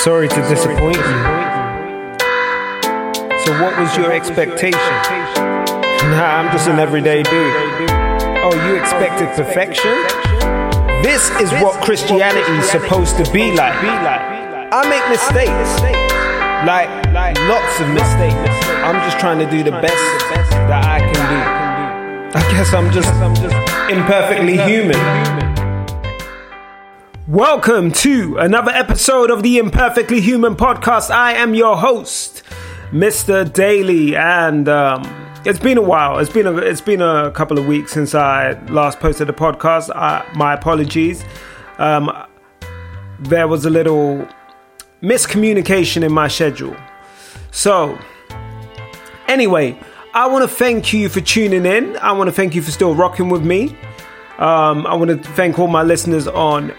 Sorry to disappoint you. So, what was your expectation? Nah, I'm just an everyday dude. Oh, you expected perfection? This is what Christianity is supposed to be like. I make mistakes, like lots of mistakes. I'm just trying to do the best that I can do. I guess I'm just imperfectly human. Welcome to another episode of the Imperfectly Human podcast. I am your host, Mr. Daly, and um, it's been a while. It's been a it's been a couple of weeks since I last posted a podcast. Uh, my apologies. Um, there was a little miscommunication in my schedule. So, anyway, I want to thank you for tuning in. I want to thank you for still rocking with me. Um, I want to thank all my listeners on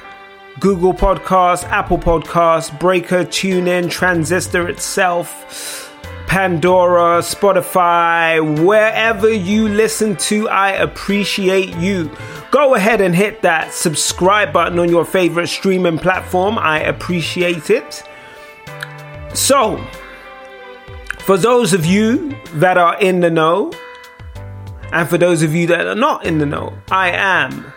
Google Podcasts, Apple Podcasts, Breaker, TuneIn, Transistor itself, Pandora, Spotify, wherever you listen to, I appreciate you. Go ahead and hit that subscribe button on your favorite streaming platform. I appreciate it. So, for those of you that are in the know, and for those of you that are not in the know, I am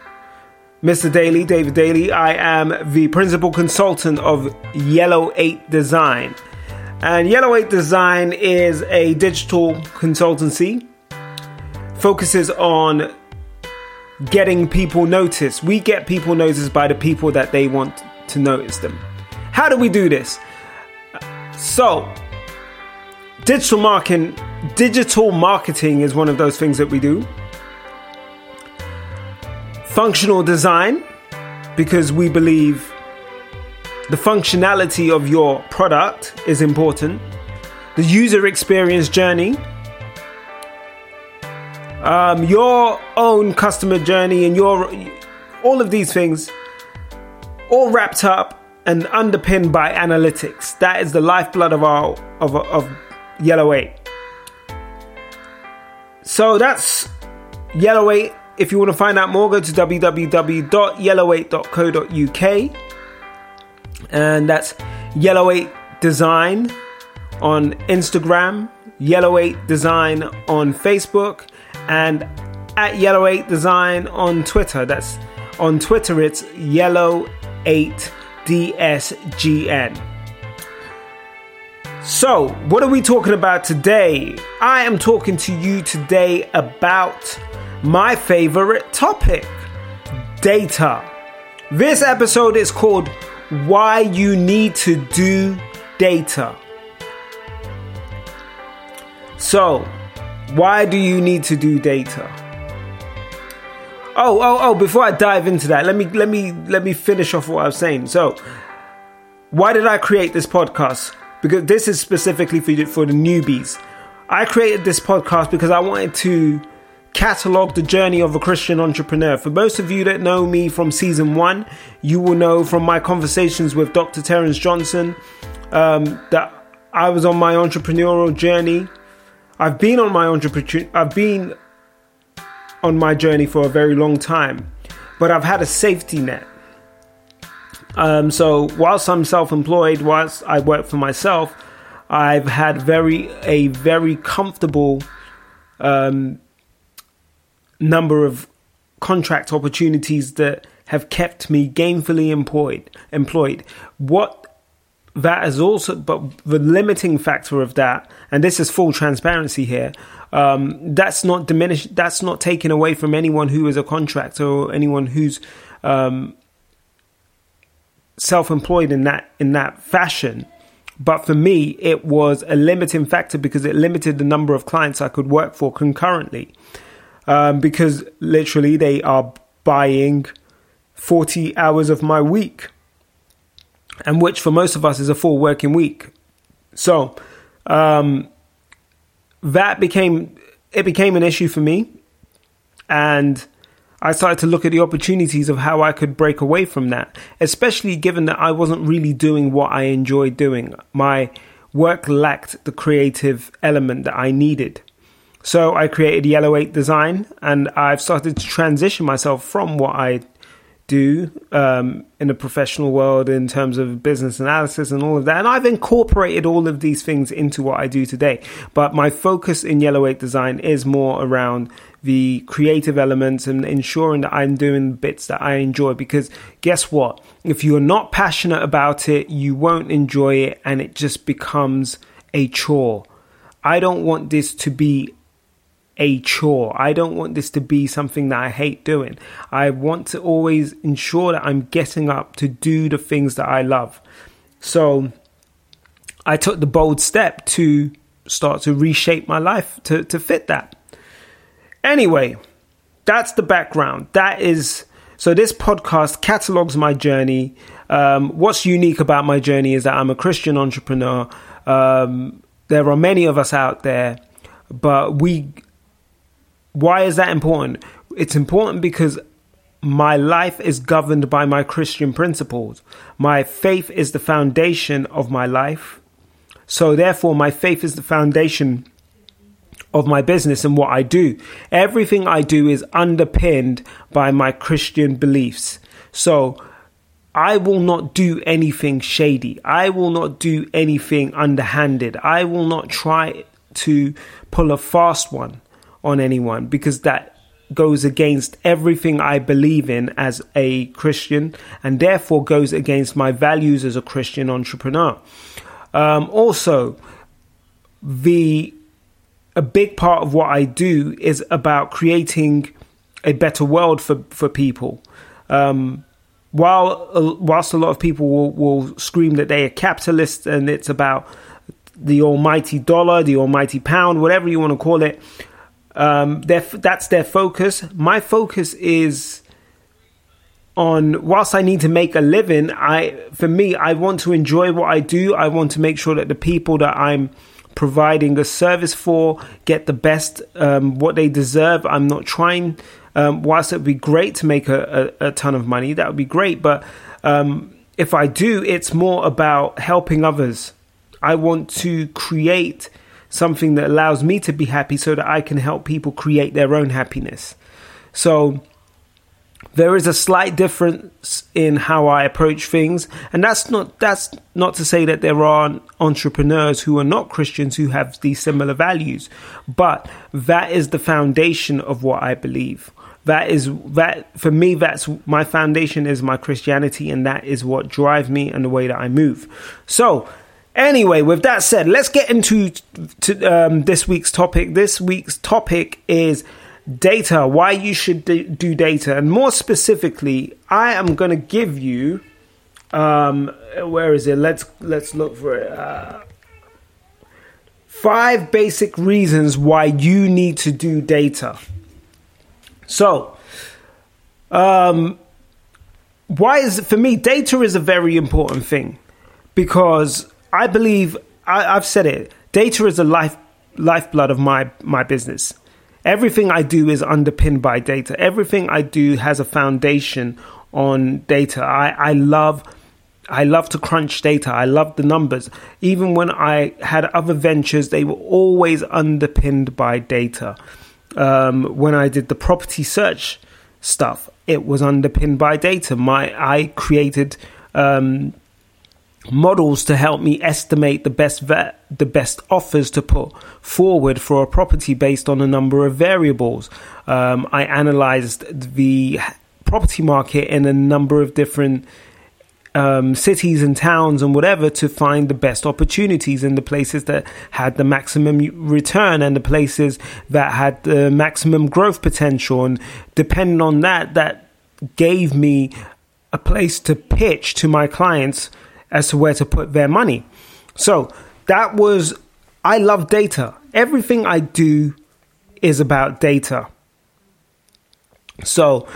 Mr. Daly, David Daly. I am the principal consultant of Yellow 8 Design. And Yellow 8 Design is a digital consultancy, focuses on getting people noticed. We get people noticed by the people that they want to notice them. How do we do this? So, digital marketing digital marketing is one of those things that we do functional design because we believe the functionality of your product is important, the user experience journey, um, your own customer journey, and your all of these things, all wrapped up and underpinned by analytics. That is the lifeblood of our of, of Yellow Eight. So that's Yellow Eight if you want to find out more, go to www.yellow8.co.uk. And that's Yellow8 Design on Instagram, Yellow8 Design on Facebook, and at Yellow8 Design on Twitter. That's on Twitter, it's Yellow8DSGN. So, what are we talking about today? I am talking to you today about my favorite topic data. This episode is called Why You Need to Do Data. So, why do you need to do data? Oh, oh, oh, before I dive into that, let me let me let me finish off what I was saying. So, why did I create this podcast? Because this is specifically for for the newbies. I created this podcast because I wanted to catalog the journey of a Christian entrepreneur. For most of you that know me from season one, you will know from my conversations with Dr. Terence Johnson um, that I was on my entrepreneurial journey. I've been on my entrepreneur. I've been on my journey for a very long time, but I've had a safety net. Um, so whilst I'm self-employed, whilst I work for myself, I've had very a very comfortable um, number of contract opportunities that have kept me gainfully employed employed. What that is also but the limiting factor of that and this is full transparency here um, that's not diminished that's not taken away from anyone who is a contractor or anyone who's um, self-employed in that in that fashion. But for me it was a limiting factor because it limited the number of clients I could work for concurrently um, because literally they are buying 40 hours of my week, and which for most of us is a full working week. So um, that became it became an issue for me, and I started to look at the opportunities of how I could break away from that, especially given that I wasn't really doing what I enjoyed doing. My work lacked the creative element that I needed. So I created Yellow 8 Design and I've started to transition myself from what I do um, in the professional world in terms of business analysis and all of that. And I've incorporated all of these things into what I do today. But my focus in Yellow 8 Design is more around the creative elements and ensuring that I'm doing bits that I enjoy. Because guess what? If you're not passionate about it, you won't enjoy it and it just becomes a chore. I don't want this to be a chore. I don't want this to be something that I hate doing. I want to always ensure that I'm getting up to do the things that I love. So I took the bold step to start to reshape my life to, to fit that. Anyway, that's the background. That is so this podcast catalogs my journey. Um, what's unique about my journey is that I'm a Christian entrepreneur. Um, there are many of us out there, but we why is that important? It's important because my life is governed by my Christian principles. My faith is the foundation of my life. So, therefore, my faith is the foundation of my business and what I do. Everything I do is underpinned by my Christian beliefs. So, I will not do anything shady. I will not do anything underhanded. I will not try to pull a fast one on anyone because that goes against everything I believe in as a Christian and therefore goes against my values as a Christian entrepreneur. Um, also, the a big part of what I do is about creating a better world for for people. Um, while uh, whilst a lot of people will, will scream that they are capitalists and it's about the almighty dollar, the almighty pound, whatever you want to call it, um, that's their focus. My focus is on whilst I need to make a living. I for me, I want to enjoy what I do. I want to make sure that the people that I'm providing a service for get the best um, what they deserve. I'm not trying. Um, whilst it would be great to make a, a, a, ton of money, that would be great. But um, if I do, it's more about helping others. I want to create something that allows me to be happy so that I can help people create their own happiness. So there is a slight difference in how I approach things, and that's not that's not to say that there aren't entrepreneurs who are not Christians who have these similar values, but that is the foundation of what I believe. That is that for me that's my foundation is my Christianity and that is what drives me and the way that I move. So, Anyway, with that said, let's get into to, um, this week's topic. This week's topic is data, why you should do data. And more specifically, I am going to give you um, where is it? Let's let's look for it. Uh, five basic reasons why you need to do data. So, um, why is it for me? Data is a very important thing because I believe I, have said it. Data is the life lifeblood of my my business. Everything I do is underpinned by data. Everything I do has a foundation on data. I, I love I love to crunch data. I love the numbers. Even when I had other ventures, they were always underpinned by data. Um, when I did the property search stuff, it was underpinned by data. My I created um, models to help me estimate the best vet, the best offers to put forward for a property based on a number of variables. Um, I analyzed the property market in a number of different um, cities and towns and whatever to find the best opportunities in the places that had the maximum return and the places that had the maximum growth potential. And depending on that, that gave me a place to pitch to my clients as to where to put their money. So that was, I love data. Everything I do is about data. So,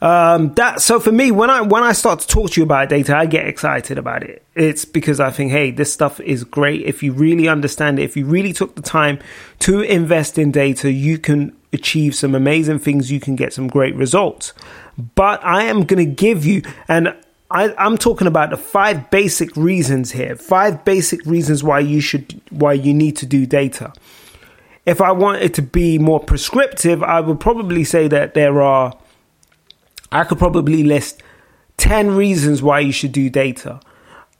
um, that so for me when I when I start to talk to you about data, I get excited about it. It's because I think, hey, this stuff is great. If you really understand it, if you really took the time to invest in data, you can achieve some amazing things. You can get some great results. But I am going to give you, and I, I'm talking about the five basic reasons here. Five basic reasons why you should, why you need to do data. If I wanted to be more prescriptive, I would probably say that there are, I could probably list 10 reasons why you should do data.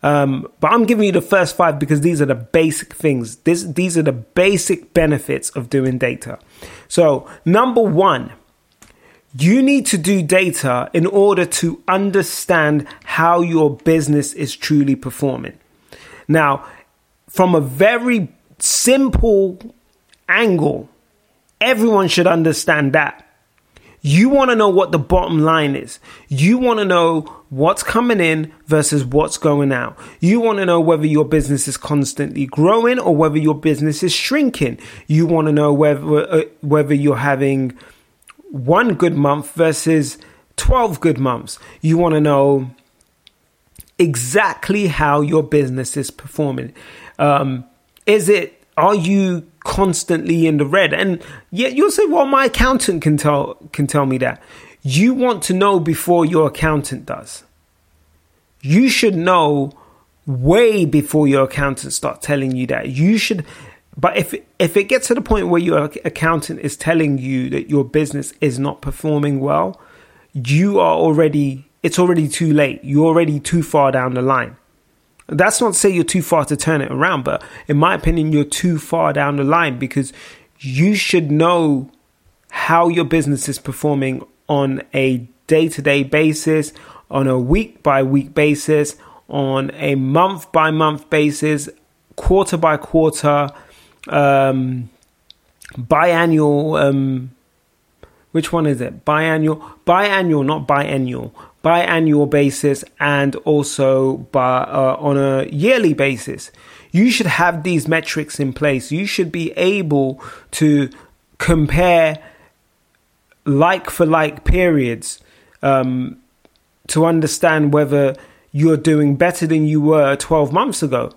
Um, but I'm giving you the first five because these are the basic things. This, these are the basic benefits of doing data. So, number one, you need to do data in order to understand how your business is truly performing. Now, from a very simple angle, everyone should understand that. You want to know what the bottom line is. You want to know what's coming in versus what's going out. You want to know whether your business is constantly growing or whether your business is shrinking. You want to know whether uh, whether you're having one good month versus 12 good months. You want to know exactly how your business is performing. Um, is it are you constantly in the red? And yet you'll say, well, my accountant can tell can tell me that. You want to know before your accountant does. You should know way before your accountant start telling you that. You should but if if it gets to the point where your accountant is telling you that your business is not performing well, you are already it's already too late. You're already too far down the line. That's not to say you're too far to turn it around, but in my opinion, you're too far down the line because you should know how your business is performing on a day to day basis, on a week by week basis, on a month by month basis, quarter by quarter, um, biannual. Um, which one is it? Biannual, biannual, not biennial biannual basis and also by, uh, on a yearly basis. You should have these metrics in place. You should be able to compare like for like periods um, to understand whether you're doing better than you were 12 months ago.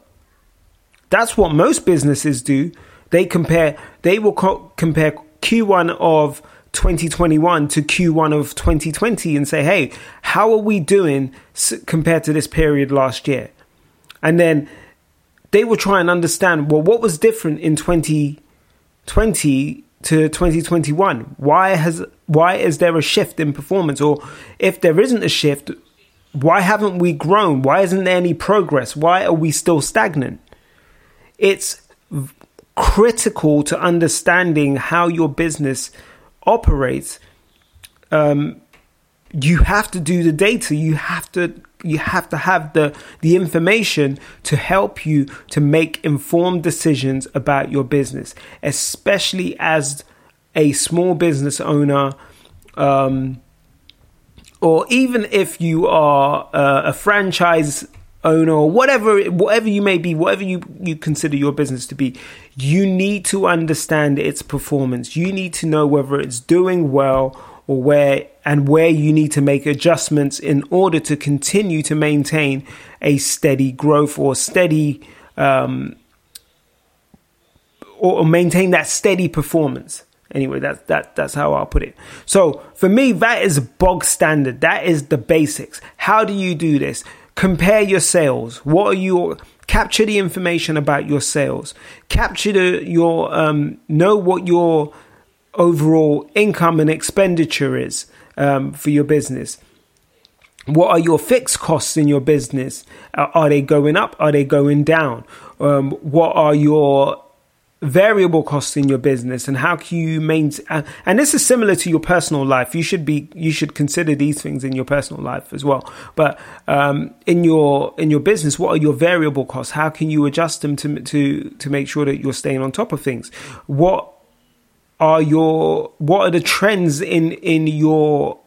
That's what most businesses do. They compare, they will co- compare Q1 of 2021 to Q1 of 2020 and say, hey, how are we doing compared to this period last year? And then they will try and understand, well, what was different in 2020 to 2021? Why has why is there a shift in performance? Or if there isn't a shift, why haven't we grown? Why isn't there any progress? Why are we still stagnant? It's critical to understanding how your business operates, um, you have to do the data. You have to you have to have the the information to help you to make informed decisions about your business, especially as a small business owner. Um, or even if you are uh, a franchise owner or whatever whatever you may be whatever you you consider your business to be you need to understand its performance. You need to know whether it's doing well or where and where you need to make adjustments in order to continue to maintain a steady growth or steady um, or maintain that steady performance. Anyway, that's that that's how I'll put it. So for me, that is bog standard. That is the basics. How do you do this? Compare your sales. What are your capture the information about your sales. Capture the, your um, know what your overall income and expenditure is um, for your business. What are your fixed costs in your business? Are they going up? Are they going down? Um, what are your variable costs in your business and how can you maintain uh, and this is similar to your personal life. You should be you should consider these things in your personal life as well. But um, in your in your business what are your variable costs? How can you adjust them to to to make sure that you're staying on top of things? What are your what are the trends in in your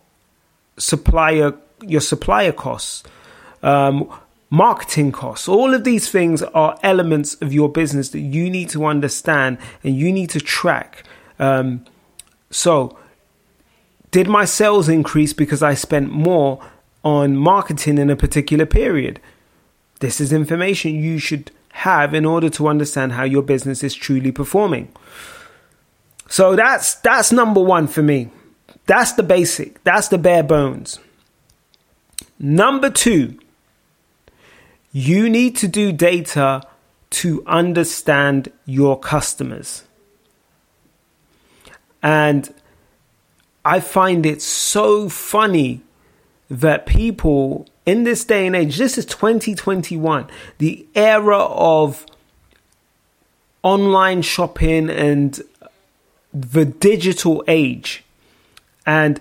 supplier your supplier costs? Um, marketing costs. All of these things are elements of your business that you need to understand and you need to track. Um, so, did my sales increase because I spent more on marketing in a particular period? This is information you should have in order to understand how your business is truly performing. So that's that's number 1 for me. That's the basic. That's the bare bones. Number 2, you need to do data to understand your customers. And I find it so funny that people in this day and age, this is 2021, the era of online shopping and the digital age. And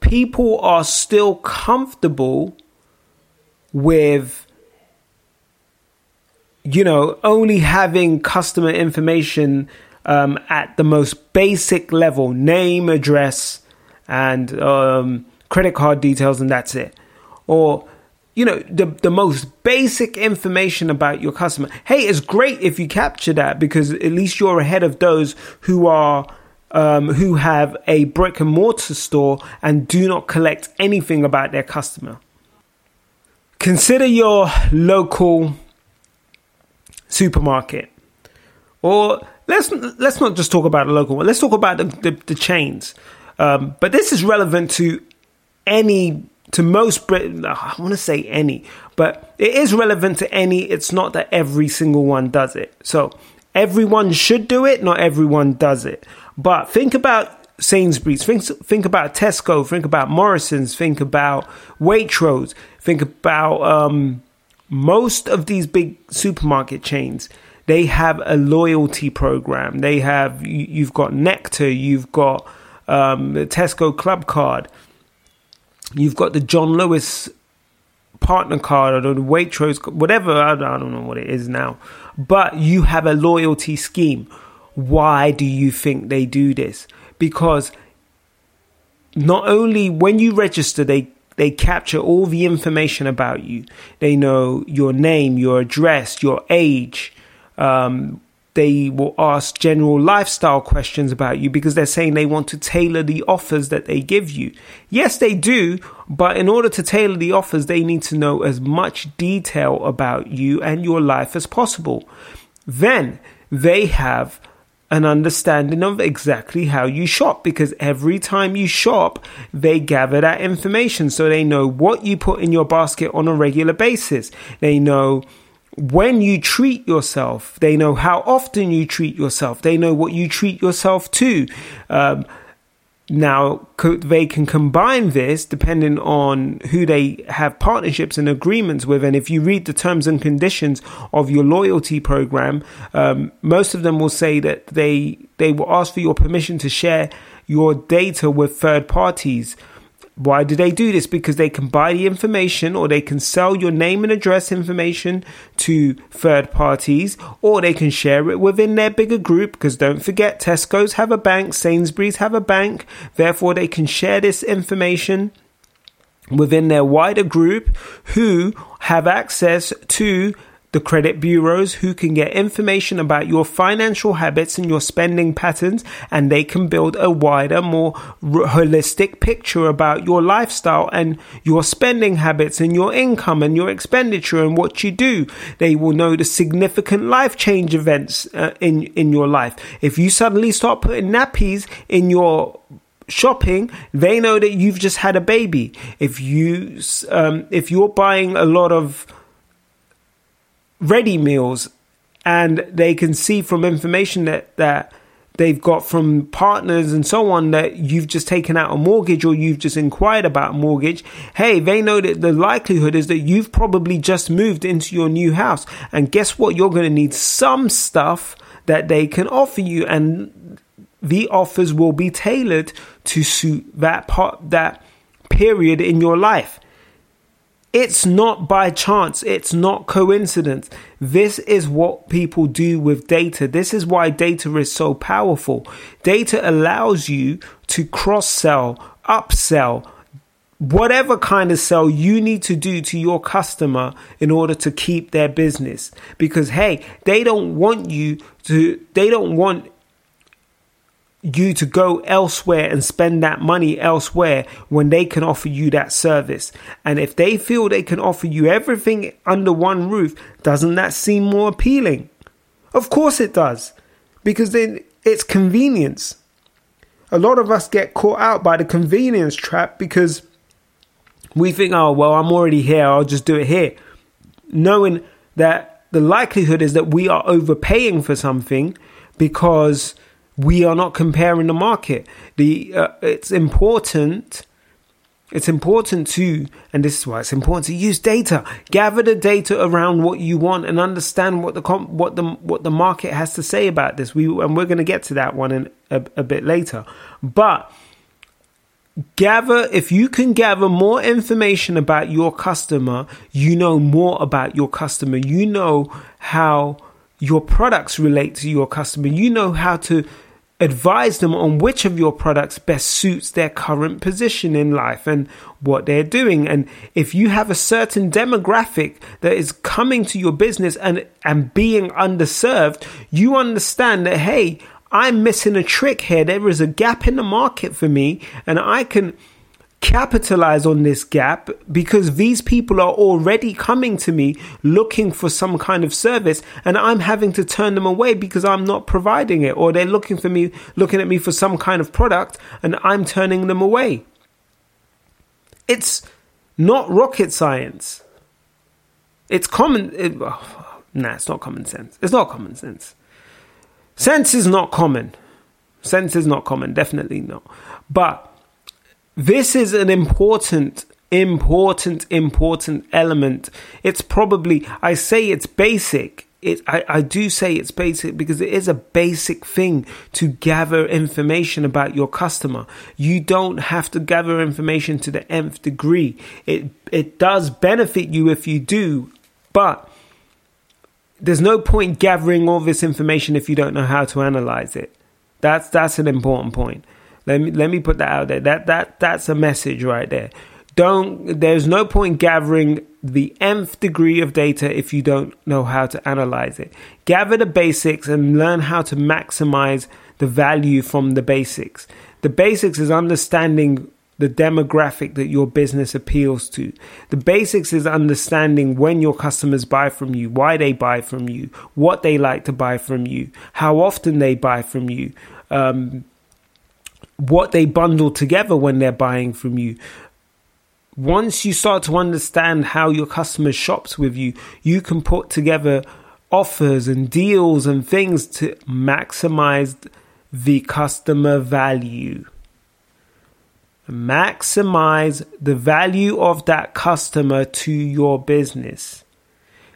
people are still comfortable with you know only having customer information um, at the most basic level name address and um, credit card details and that's it. Or you know the the most basic information about your customer. Hey it's great if you capture that because at least you're ahead of those who are um, who have a brick and mortar store and do not collect anything about their customer. Consider your local supermarket or let's let's not just talk about a local one let's talk about the, the, the chains um, but this is relevant to any to most Brit, I want to say any, but it is relevant to any. It's not that every single one does it. So everyone should do it, not everyone does it. But think about Sainsbury's, think think about Tesco, think about Morrison's, think about Waitrose, think about um, most of these big supermarket chains. They have a loyalty program. They have you've got Nectar, you've got um, the Tesco Club Card You've got the John Lewis partner card or the Waitrose, whatever. I don't know what it is now. But you have a loyalty scheme. Why do you think they do this? Because not only when you register, they they capture all the information about you. They know your name, your address, your age, um, they will ask general lifestyle questions about you because they're saying they want to tailor the offers that they give you. Yes, they do, but in order to tailor the offers, they need to know as much detail about you and your life as possible. Then they have an understanding of exactly how you shop because every time you shop, they gather that information so they know what you put in your basket on a regular basis. They know when you treat yourself, they know how often you treat yourself. They know what you treat yourself to. Um, now, they can combine this depending on who they have partnerships and agreements with. And if you read the terms and conditions of your loyalty program, um, most of them will say that they they will ask for your permission to share your data with third parties. Why do they do this? Because they can buy the information or they can sell your name and address information to third parties or they can share it within their bigger group. Because don't forget, Tesco's have a bank, Sainsbury's have a bank. Therefore, they can share this information within their wider group who have access to the credit bureaus who can get information about your financial habits and your spending patterns, and they can build a wider, more holistic picture about your lifestyle and your spending habits and your income and your expenditure and what you do. They will know the significant life change events uh, in in your life. If you suddenly start putting nappies in your shopping they know that you've just had a baby if you um, if you're buying a lot of ready meals and they can see from information that that they've got from partners and so on that you've just taken out a mortgage or you've just inquired about a mortgage hey they know that the likelihood is that you've probably just moved into your new house. And guess what? You're going to need some stuff that they can offer you and the offers will be tailored to suit that part that period in your life it's not by chance. It's not coincidence. This is what people do with data. This is why data is so powerful. Data allows you to cross sell, upsell, whatever kind of sell you need to do to your customer in order to keep their business. Because hey, they don't want you to, they don't want you to go elsewhere and spend that money elsewhere when they can offer you that service. And if they feel they can offer you everything under one roof, doesn't that seem more appealing? Of course it does, because then it's convenience. A lot of us get caught out by the convenience trap because we think, oh, well, I'm already here, I'll just do it here. Knowing that the likelihood is that we are overpaying for something because we are not comparing the market. The uh, it's important it's important to, and this is why it's important to use data. Gather the data around what you want and understand what the comp, what the what the market has to say about this. We and we're going to get to that one in a, a bit later. But gather if you can gather more information about your customer, you know more about your customer. You know how your products relate to your customer. You know how to advise them on which of your products best suits their current position in life and what they're doing. And if you have a certain demographic that is coming to your business and, and being underserved, you understand that, hey, I'm missing a trick here. There is a gap in the market for me, and I can capitalize on this gap because these people are already coming to me looking for some kind of service and I'm having to turn them away because I'm not providing it or they're looking for me looking at me for some kind of product and I'm turning them away. It's not rocket science. It's common it, oh, nah, it's not common sense. It's not common sense. Sense is not common. Sense is not common, definitely not. But this is an important, important, important element. It's probably, I say it's basic. It, I, I do say it's basic because it is a basic thing to gather information about your customer. You don't have to gather information to the nth degree. It, it does benefit you if you do, but there's no point gathering all this information if you don't know how to analyze it. That's, that's an important point. Let me let me put that out there. That that that's a message right there. Don't there's no point gathering the nth degree of data if you don't know how to analyze it. Gather the basics and learn how to maximize the value from the basics. The basics is understanding the demographic that your business appeals to. The basics is understanding when your customers buy from you, why they buy from you, what they like to buy from you, how often they buy from you, um, what they bundle together when they're buying from you. Once you start to understand how your customer shops with you, you can put together offers and deals and things to maximize the customer value. Maximize the value of that customer to your business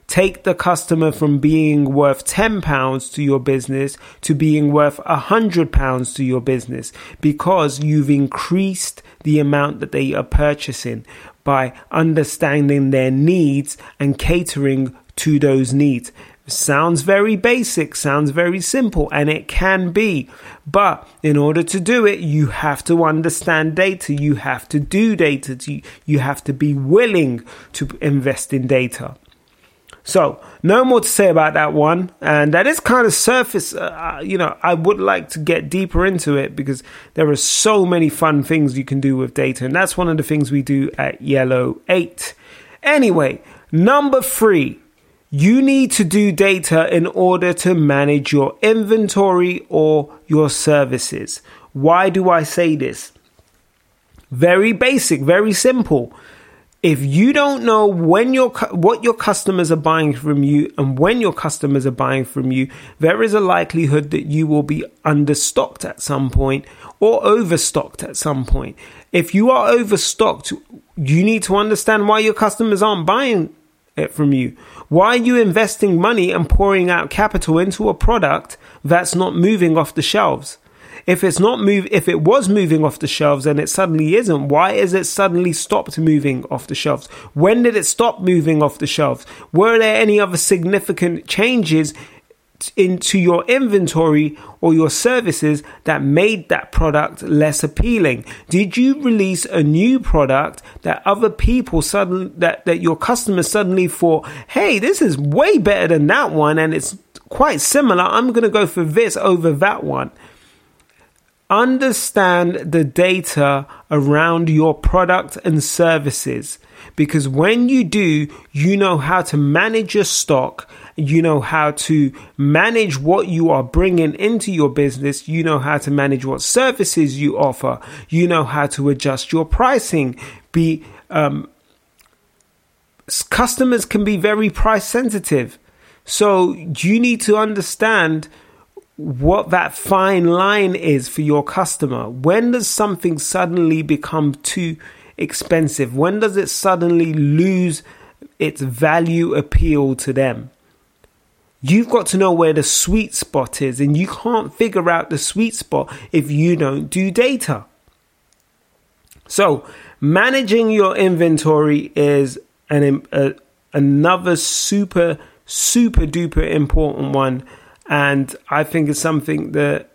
take the customer from being worth £10 to your business to being worth £100 to your business because you've increased the amount that they are purchasing by understanding their needs and catering to those needs. Sounds very basic, sounds very simple, and it can be. But in order to do it, you have to understand data. You have to do data. You have to be willing to invest in data. So, no more to say about that one. And that is kind of surface. Uh, uh, you know, I would like to get deeper into it because there are so many fun things you can do with data. And that's one of the things we do at Yellow 8. Anyway, number three. You need to do data in order to manage your inventory or your services. Why do I say this? Very basic, very simple if you don't know when your what your customers are buying from you and when your customers are buying from you, there is a likelihood that you will be understocked at some point or overstocked at some point. If you are overstocked, you need to understand why your customers aren't buying it from you. Why are you investing money and pouring out capital into a product that's not moving off the shelves? If it's not move, if it was moving off the shelves and it suddenly isn't, why is it suddenly stopped moving off the shelves? When did it stop moving off the shelves? Were there any other significant changes into your inventory or your services that made that product less appealing? Did you release a new product that other people suddenly that, that your customers suddenly thought, hey, this is way better than that one and it's quite similar. I'm gonna go for this over that one understand the data around your product and services because when you do, you know how to manage your stock. You know how to manage what you are bringing into your business. You know how to manage what services you offer. You know how to adjust your pricing. Be, um, customers can be very price sensitive. So you need to understand what that fine line is for your customer. When does something suddenly become too expensive? When does it suddenly lose its value appeal to them? You've got to know where the sweet spot is, and you can't figure out the sweet spot if you don't do data. So, managing your inventory is an a, uh, another super super duper important one, and I think it's something that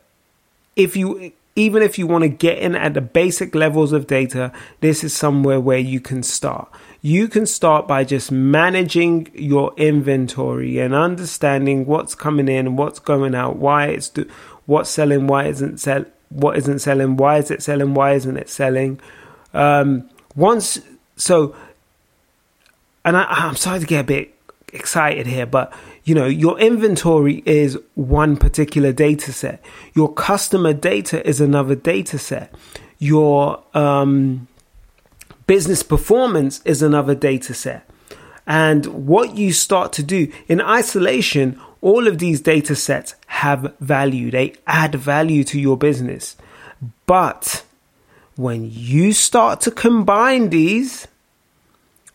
if you even if you want to get in at the basic levels of data, this is somewhere where you can start you can start by just managing your inventory and understanding what's coming in, what's going out, why it's do, what's selling, why isn't sell, what isn't selling, why is it selling, why isn't it selling. Um, once so, and I, I'm sorry to get a bit excited here, but you know, your inventory is one particular data set. Your customer data is another data set. Your um, Business performance is another data set. And what you start to do in isolation, all of these data sets have value. They add value to your business. But when you start to combine these,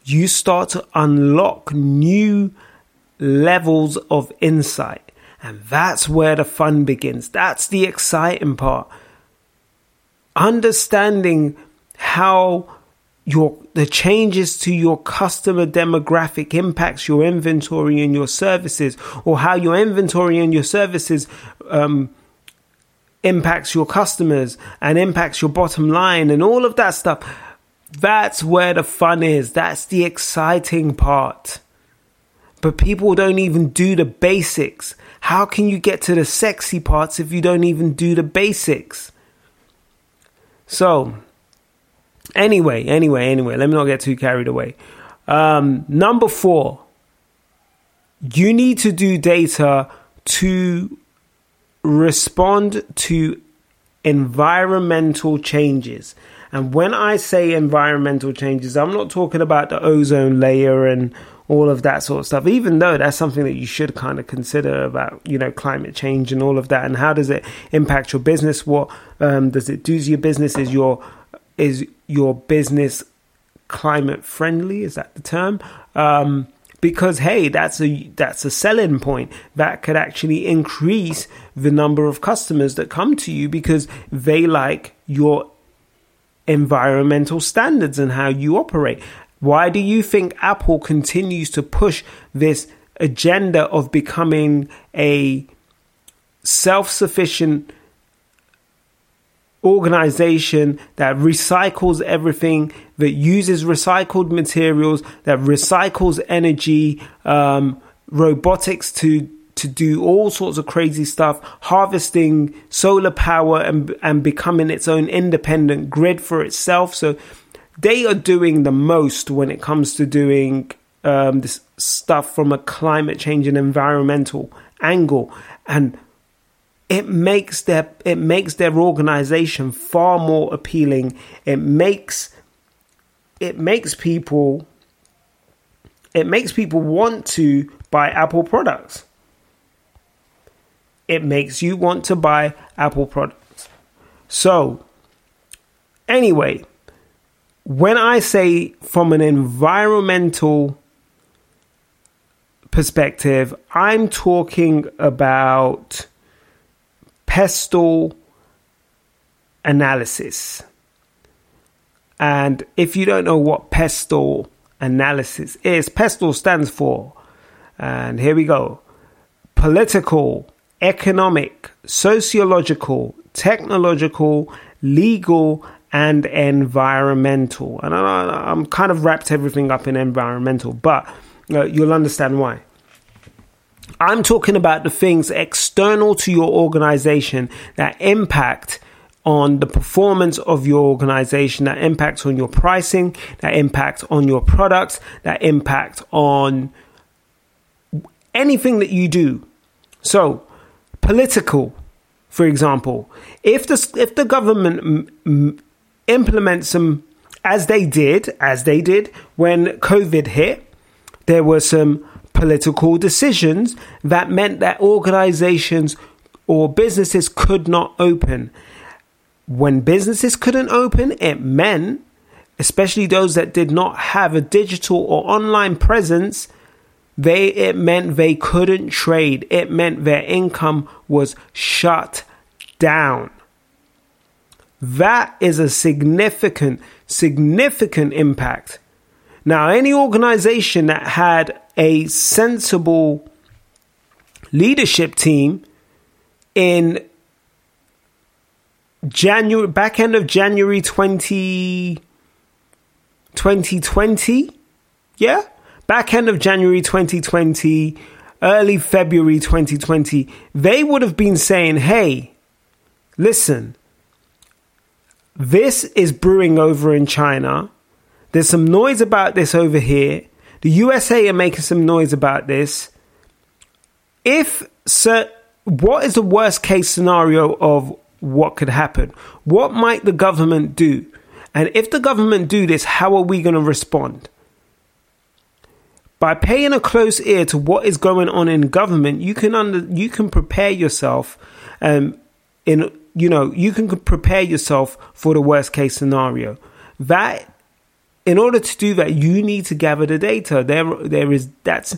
you start to unlock new levels of insight. And that's where the fun begins. That's the exciting part. Understanding how your the changes to your customer demographic impacts your inventory and your services, or how your inventory and your services um, impacts your customers and impacts your bottom line and all of that stuff. That's where the fun is. That's the exciting part. But people don't even do the basics. How can you get to the sexy parts if you don't even do the basics? So, Anyway, anyway, anyway, let me not get too carried away. Um, number four, you need to do data to respond to environmental changes. And when I say environmental changes, I'm not talking about the ozone layer and all of that sort of stuff, even though that's something that you should kind of consider about, you know, climate change and all of that. And how does it impact your business? What um, does it do to your business? Is your is your business climate friendly? Is that the term? Um, because hey, that's a that's a selling point that could actually increase the number of customers that come to you because they like your environmental standards and how you operate. Why do you think Apple continues to push this agenda of becoming a self-sufficient organization that recycles everything, that uses recycled materials, that recycles energy, um, robotics to to do all sorts of crazy stuff, harvesting solar power and and becoming its own independent grid for itself. So they are doing the most when it comes to doing um, this stuff from a climate change and environmental angle. And it makes their it makes their organization far more appealing. It makes it makes people it makes people want to buy apple products. It makes you want to buy apple products. So anyway when i say from an environmental perspective i'm talking about pestle analysis. And if you don't know what pestle analysis is, pestle stands for, and here we go political, economic, sociological, technological, legal, and environmental. And I, am kind of wrapped everything up in environmental, but uh, you'll understand why. I'm talking about the things external to your organization that impact on the performance of your organization, that impact on your pricing, that impact on your products, that impact on anything that you do. So, political, for example, if the if the government m- m- implements some as they did, as they did when COVID hit, there were some political decisions that meant that organizations or businesses could not open. When businesses couldn't open, it meant especially those that did not have a digital or online presence, they it meant they couldn't trade. It meant their income was shut down. That is a significant, significant impact. Now, any organization that had a sensible leadership team in January, back end of January 20, 2020, yeah, back end of January 2020, early February 2020, they would have been saying, hey, listen, this is brewing over in China. There's some noise about this over here. The USA are making some noise about this. If sir, what is the worst case scenario of what could happen? What might the government do? And if the government do this, how are we going to respond? By paying a close ear to what is going on in government, you can under you can prepare yourself um, in you know, you can prepare yourself for the worst case scenario. That, in order to do that, you need to gather the data. There, there is that's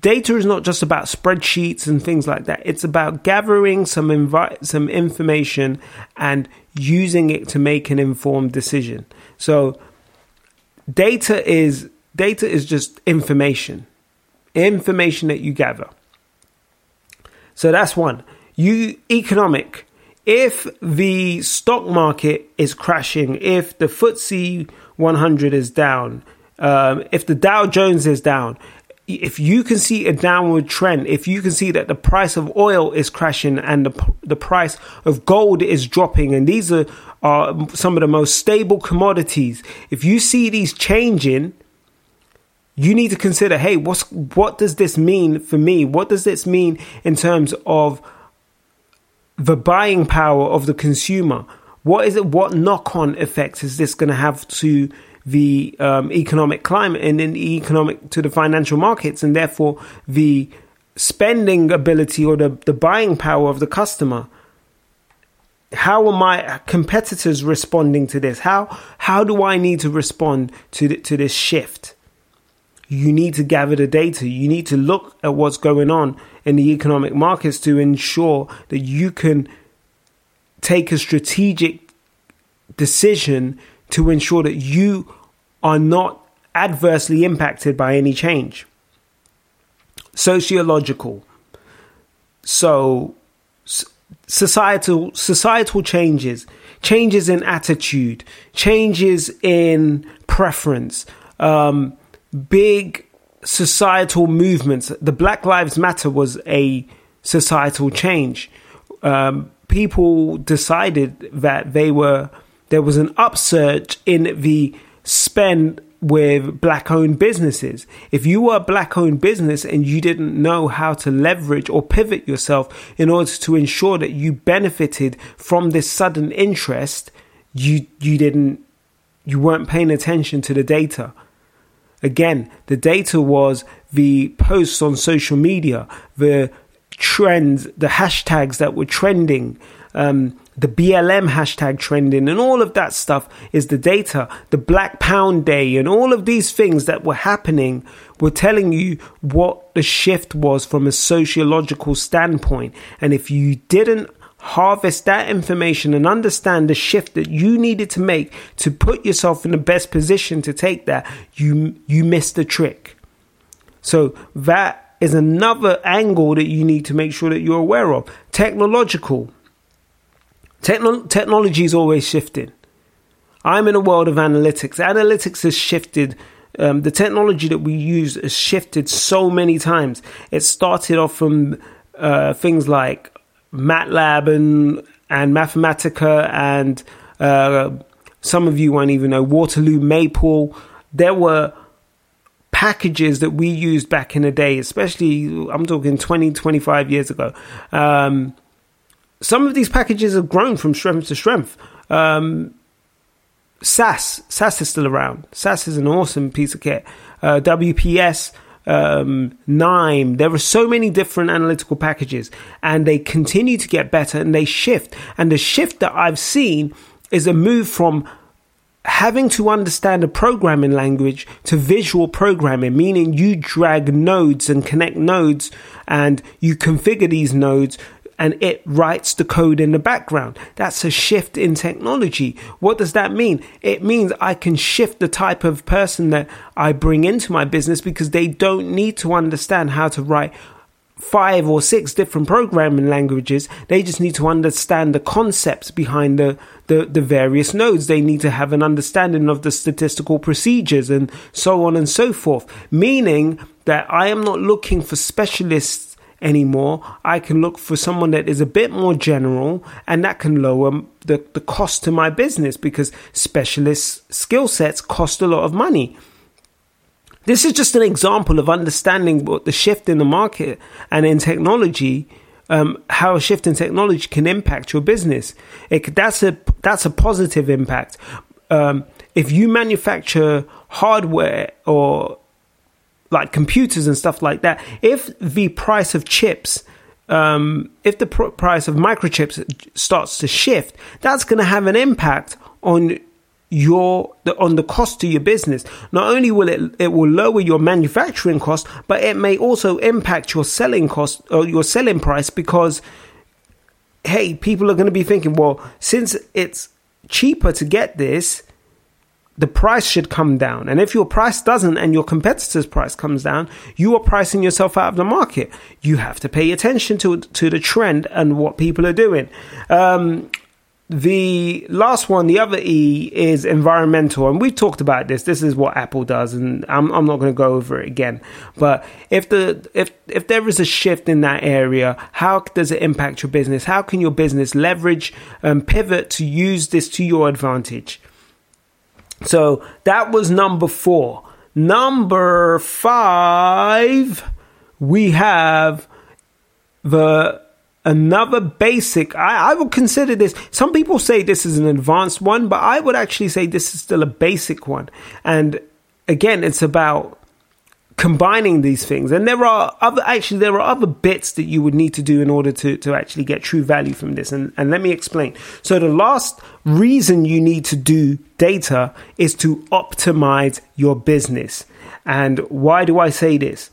data is not just about spreadsheets and things like that. It's about gathering some invi- some information and using it to make an informed decision. So, data is data is just information, information that you gather. So that's one. You economic if the stock market is crashing, if the FTSE 100 is down, um, if the Dow Jones is down, if you can see a downward trend, if you can see that the price of oil is crashing and the, the price of gold is dropping, and these are, are some of the most stable commodities, if you see these changing, you need to consider, hey, what's what does this mean for me? What does this mean in terms of the buying power of the consumer. What is it? What knock on effects is this going to have to the um, economic climate and then the economic to the financial markets, and therefore the spending ability or the, the buying power of the customer? How are my competitors responding to this? How how do I need to respond to the, to this shift? You need to gather the data. You need to look at what's going on in the economic markets to ensure that you can take a strategic decision to ensure that you are not adversely impacted by any change. Sociological. So societal societal changes, changes in attitude, changes in preference, um, big societal movements. The Black Lives Matter was a societal change. Um, people decided that they were there was an upsurge in the spend with black owned businesses. If you were a black owned business and you didn't know how to leverage or pivot yourself in order to ensure that you benefited from this sudden interest, you you didn't you weren't paying attention to the data. Again, the data was the posts on social media, the trends, the hashtags that were trending, um, the BLM hashtag trending, and all of that stuff is the data. The Black Pound Day, and all of these things that were happening were telling you what the shift was from a sociological standpoint. And if you didn't harvest that information and understand the shift that you needed to make to put yourself in the best position to take that, you you missed the trick. So that is another angle that you need to make sure that you're aware of. Technological. Techno- technology is always shifting. I'm in a world of analytics. Analytics has shifted. Um, the technology that we use has shifted so many times. It started off from uh, things like MATLAB and and Mathematica and uh, some of you won't even know Waterloo Maple. There were packages that we used back in the day, especially I'm talking 20, 25 years ago. Um, some of these packages have grown from strength to strength. Um, SAS, SAS is still around. SAS is an awesome piece of kit. Uh, WPS um, KNIME. There are so many different analytical packages, and they continue to get better and they shift. And the shift that I've seen is a move from having to understand a programming language to visual programming, meaning you drag nodes and connect nodes and you configure these nodes and it writes the code in the background. That's a shift in technology. What does that mean? It means I can shift the type of person that I bring into my business because they don't need to understand how to write five or six different programming languages. They just need to understand the concepts behind the, the, the, various nodes. They need to have an understanding of the statistical procedures and so on and so forth. Meaning that I am not looking for specialists anymore. I can look for someone that is a bit more general and that can lower the, the cost to my business because specialist skill sets cost a lot of money. This is just an example of understanding what the shift in the market and in technology, um, how a shift in technology can impact your business. It, that's a that's a positive impact. Um, if you manufacture hardware or like computers and stuff like that, if the price of chips, um, if the pr- price of microchips starts to shift, that's going to have an impact on your the, on the cost to your business. Not only will it it will lower your manufacturing cost, but it may also impact your selling cost or your selling price because hey, people are going to be thinking, well, since it's cheaper to get this, the price should come down. And if your price doesn't and your competitor's price comes down, you are pricing yourself out of the market. You have to pay attention to, to the trend and what people are doing. Um, the last one, the other E, is environmental, and we've talked about this. This is what Apple does, and I'm, I'm not going to go over it again. But if the if if there is a shift in that area, how does it impact your business? How can your business leverage and pivot to use this to your advantage? So that was number four. Number five, we have the another basic. I, I would consider this. Some people say this is an advanced one, but I would actually say this is still a basic one. And again, it's about combining these things. And there are other, actually, there are other bits that you would need to do in order to, to actually get true value from this. And, and let me explain. So the last reason you need to do data is to optimize your business. And why do I say this?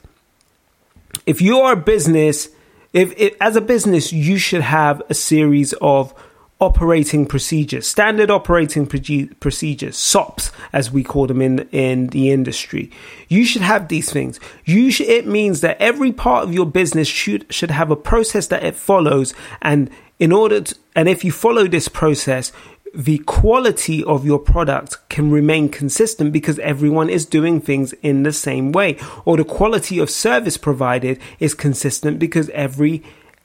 If you're a business, if, if as a business, you should have a series of operating procedures, standard operating procedures, SOPs, as we call them in in the industry. You should have these things. You it means that every part of your business should should have a process that it follows, and in order to, and if you follow this process, the quality of your product can remain consistent because everyone is doing things in the same way, or the quality of service provided is consistent because every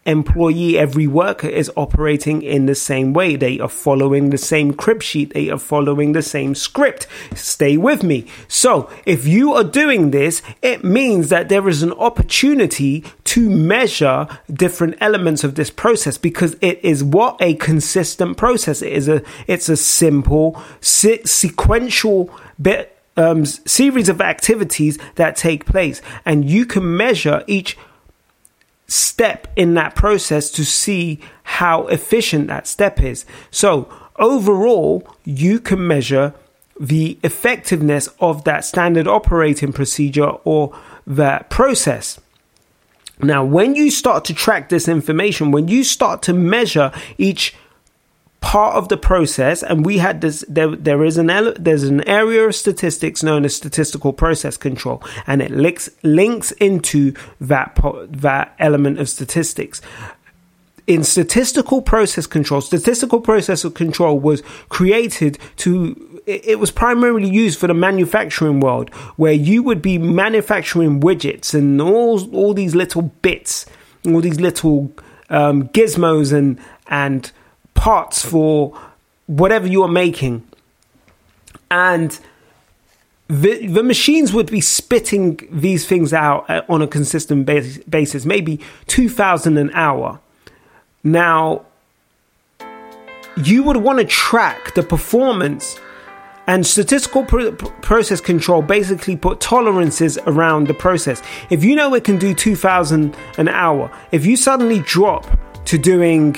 employee, every worker is operating in the same way. They are following the same crib sheet. They are following the same script. Stay with me. So if you are doing this, it means that there is an opportunity to measure different elements of this process because it is what a consistent process. It is a, it's a simple se- sequential bit um, series of activities that take place, and you can measure each step in that process to see how efficient that step is. So, overall, you can measure the effectiveness of that standard operating procedure or that process. Now, when you start to track this information, when you start to measure each part of the process and we had this there, there is an there's an area of statistics known as statistical process control and it links links into that that element of statistics. In statistical process control statistical process of control was created to it was primarily used for the manufacturing world where you would be manufacturing widgets and all all these little bits all these little um, gizmos and and parts for whatever you are making. And the, the machines would be spitting these things out uh, on a consistent basis, maybe 2,000 an hour. Now, you would want to track the performance and statistical pr- process control basically put tolerances around the process. If you know it can do 2000 an hour, if you suddenly drop to doing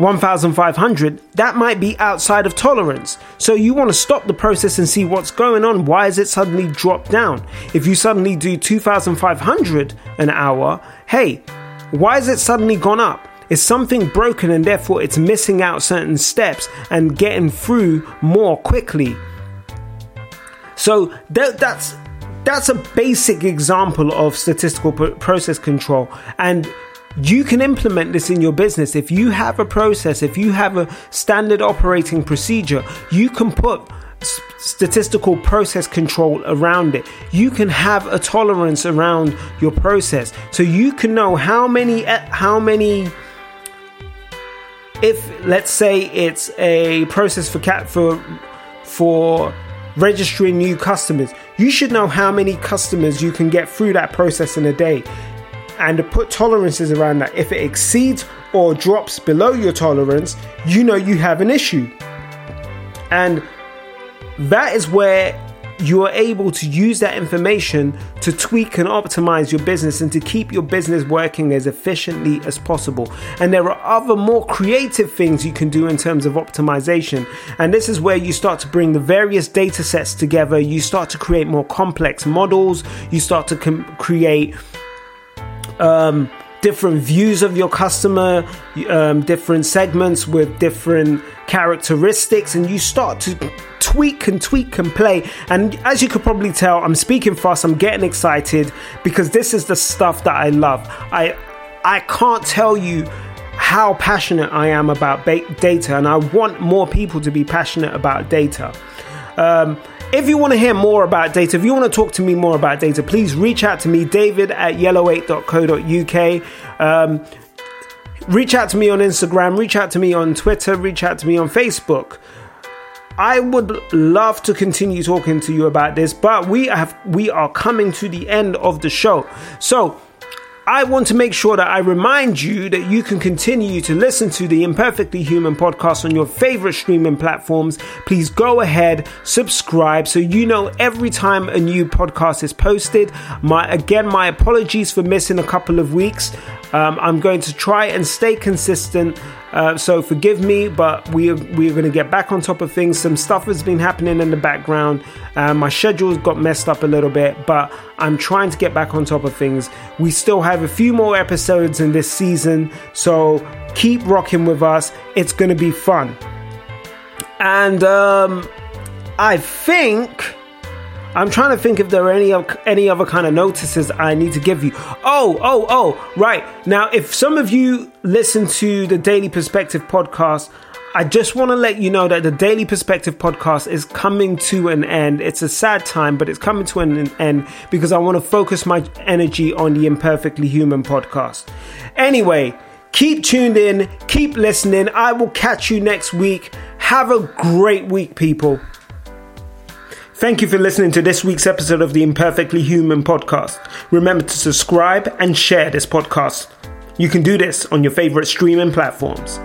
1500, that might be outside of tolerance. So you want to stop the process and see what's going on. Why is it suddenly dropped down? If you suddenly do 2500 an hour, hey, why is it suddenly gone up? Is something broken and therefore it's missing out certain steps and getting through more quickly? So that, that's that's a basic example of statistical process control and you can implement this in your business. If you have a process, if you have a standard operating procedure, you can put statistical process control around it. You can have a tolerance around your process. So you can know how many how many if let's say it's a process for cat for for registering new customers, you should know how many customers you can get through that process in a day and put tolerances around that. If it exceeds or drops below your tolerance, you know you have an issue. And that is where you are able to use that information to tweak and optimize your business and to keep your business working as efficiently as possible. And there are other more creative things you can do in terms of optimization. And this is where you start to bring the various data sets together. You start to create more complex models. You start to com- create um, different views of your customer, um, different segments with different characteristics, and you start to tweak and tweak and play. And as you could probably tell, I'm speaking fast, I'm getting excited because this is the stuff that I love. I I can't tell you how passionate I am about ba- data, and I want more people to be passionate about data. Um, if you want to hear more about data, if you want to talk to me more about data, please reach out to me, david at yellow8.co.uk. Um, reach out to me on Instagram, reach out to me on Twitter, reach out to me on Facebook. I would love to continue talking to you about this, but we have we are coming to the end of the show. So I want to make sure that I remind you that you can continue to listen to the Imperfectly Human podcast on your favorite streaming platforms. Please go ahead, subscribe so you know every time a new podcast is posted. My again, my apologies for missing a couple of weeks. Um, I'm going to try and stay consistent. Uh, so forgive me, but we are, we are going to get back on top of things. Some stuff has been happening in the background. Uh, my schedule's got messed up a little bit, but I'm trying to get back on top of things. We still have a few more episodes in this season, so keep rocking with us. It's going to be fun. And um, I think I'm trying to think if there are any any other kind of notices I need to give you. Oh, oh, oh, right. Now, if some of you listen to the Daily Perspective podcast, I just want to let you know that the Daily Perspective podcast is coming to an end. It's a sad time, but it's coming to an end because I want to focus my energy on the Imperfectly Human podcast. Anyway, keep tuned in, keep listening. I will catch you next week. Have a great week, people. Thank you for listening to this week's episode of the Imperfectly Human podcast. Remember to subscribe and share this podcast. You can do this on your favorite streaming platforms.